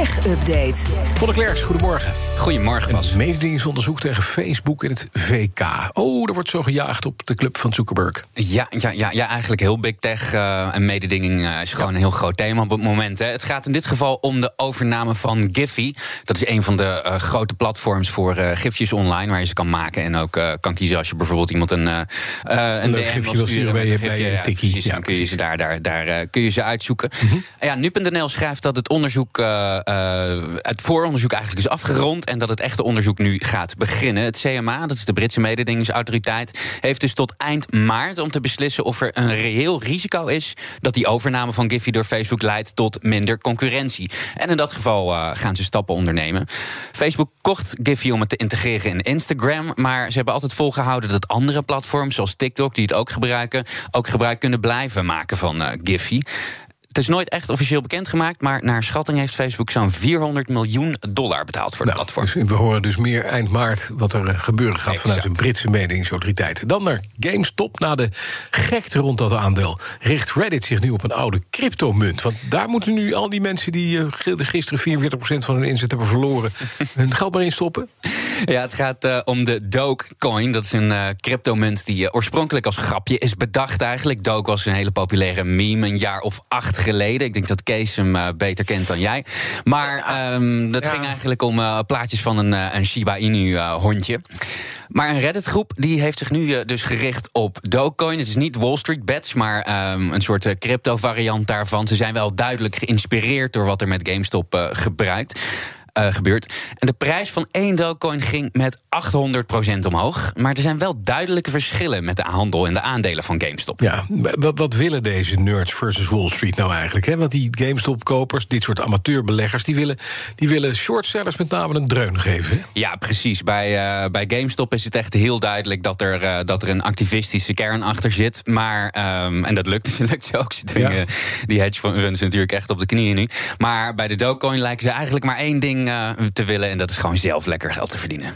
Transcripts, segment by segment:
Tech Update. Conor Klerks, goedemorgen. Goedemorgen, Bas. Een mededingingsonderzoek tegen Facebook en het VK. Oh, er wordt zo gejaagd op de club van Zuckerberg. Ja, ja, ja, ja eigenlijk heel big tech. Uh, en mededinging uh, is gewoon een heel groot thema op het moment. Hè. Het gaat in dit geval om de overname van Giphy. Dat is een van de uh, grote platforms voor gifjes online... waar je ze kan maken en ook kan kiezen als je bijvoorbeeld iemand een, een, een DM gifje wil sturen bij je, bij je ja, tikkie. Precies, ja, dan kun je ze daar, daar, daar kun je ze uitzoeken. Mm -hmm. ja, Nu.nl schrijft dat het onderzoek, het vooronderzoek eigenlijk is afgerond... en dat het echte onderzoek nu gaat beginnen. Het CMA, dat is de Britse mededingingsautoriteit, heeft dus tot eind maart om te beslissen of er een reëel risico is dat die overname van Giphy door Facebook leidt tot minder concurrentie. En in dat geval uh, gaan ze stappen ondernemen. Facebook kocht Giphy om het te integreren in Instagram, maar ze hebben altijd volgehouden dat andere platforms zoals TikTok, die het ook gebruiken, ook gebruik kunnen blijven maken van uh, Giphy. Het is nooit echt officieel bekendgemaakt, maar naar schatting heeft Facebook zo'n 400 miljoen dollar betaald voor de nou, platform. Dus we horen dus meer eind maart wat er gebeuren gaat exact. vanuit de Britse mededingingsautoriteiten. Dan naar GameStop. Na de gekte rond dat aandeel richt Reddit zich nu op een oude cryptomunt. Want daar moeten nu al die mensen die uh, gisteren 44% van hun inzet hebben verloren, hun geld maar in stoppen. Ja, het gaat uh, om de Dogecoin. Dat is een uh, cryptomunt die uh, oorspronkelijk als grapje is bedacht eigenlijk. Doge was een hele populaire meme een jaar of acht geleden. Ik denk dat Kees hem beter kent dan jij. Maar um, dat ja. ging eigenlijk om plaatjes van een, een Shiba Inu hondje. Maar een Reddit-groep die heeft zich nu dus gericht op Dogecoin. Het is niet Wall Street Bets, maar um, een soort crypto-variant daarvan. Ze zijn wel duidelijk geïnspireerd door wat er met GameStop gebruikt. Uh, gebeurt. En de prijs van één Dogecoin ging met 800% omhoog. Maar er zijn wel duidelijke verschillen met de handel en de aandelen van GameStop. Ja, wat, wat willen deze nerds versus Wall Street nou eigenlijk? Hè? Want die GameStop-kopers, dit soort amateurbeleggers, die willen, die willen shortsellers met name een dreun geven. Hè? Ja, precies. Bij, uh, bij GameStop is het echt heel duidelijk dat er, uh, dat er een activistische kern achter zit. Maar, um, en dat lukt, lukt ze ook. Ze dwingen ja. die hedge funds natuurlijk echt op de knieën nu. Maar bij de Dogecoin lijken ze eigenlijk maar één ding uh, te willen. En dat is gewoon zelf lekker geld te verdienen.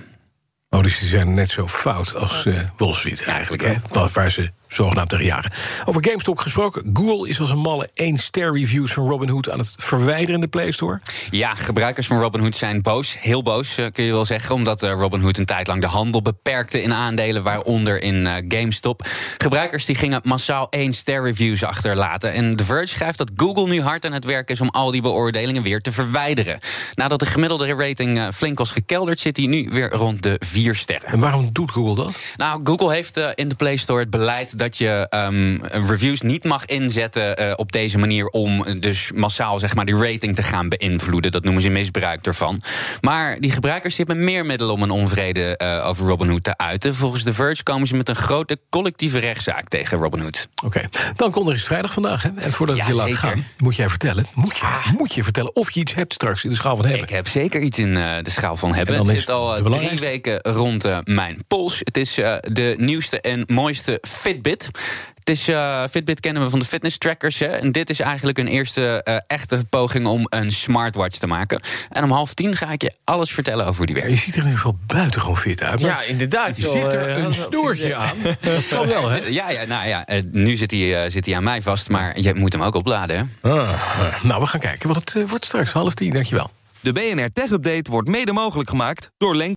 Oh, dus die zijn net zo fout als uh, Wall Street eigenlijk, hè? Waar ze zogenaamd tegen jagen. Over GameStop gesproken. Google is als een malle 1 ster reviews van Robinhood aan het verwijderen in de Play Store. Ja, gebruikers van Robinhood zijn boos. Heel boos, uh, kun je wel zeggen. Omdat uh, Robinhood een tijd lang de handel beperkte in aandelen, waaronder in uh, GameStop. Gebruikers die gingen massaal 1 ster reviews achterlaten. En The Verge schrijft dat Google nu hard aan het werk is om al die beoordelingen weer te verwijderen. Nadat de gemiddelde rating flink was gekelderd, zit hij nu weer rond de 4 sterren. En waarom doet Google dat? Nou, Google heeft in de Play Store het beleid dat je um, reviews niet mag inzetten uh, op deze manier om dus massaal zeg maar die rating te gaan beïnvloeden. Dat noemen ze misbruik ervan. Maar die gebruikers hebben meer middelen om een onvrede uh, over Robinhood te uiten. Volgens The Verge komen ze met een grote collectieve rechtszaak tegen Robinhood. Oké, okay. dan komt er is vrijdag vandaag. Hè? En voordat ja, ik je laat gaan, moet jij vertellen. Moet je, ah. moet je vertellen of je iets hebt straks in de schaal van hebben. Ik heb zeker iets in uh, de schaal van hebben. Het zit al drie weken rond mijn pols. Het is de nieuwste en mooiste Fitbit. Het is, uh, Fitbit kennen we van de fitness trackers. Hè? En dit is eigenlijk een eerste uh, echte poging om een smartwatch te maken. En om half tien ga ik je alles vertellen over hoe die werkt. Je ziet er in ieder geval buitengewoon fit uit. Ja, inderdaad. Je zit er uh, een snoertje aan. Dat kan wel, hè? Ja, ja, nou ja nu zit hij, zit hij aan mij vast. Maar je moet hem ook opladen, hè? Ah, nou, we gaan kijken wat het wordt straks. Half tien, dankjewel. De BNR Tech Update wordt mede mogelijk gemaakt door Lenk.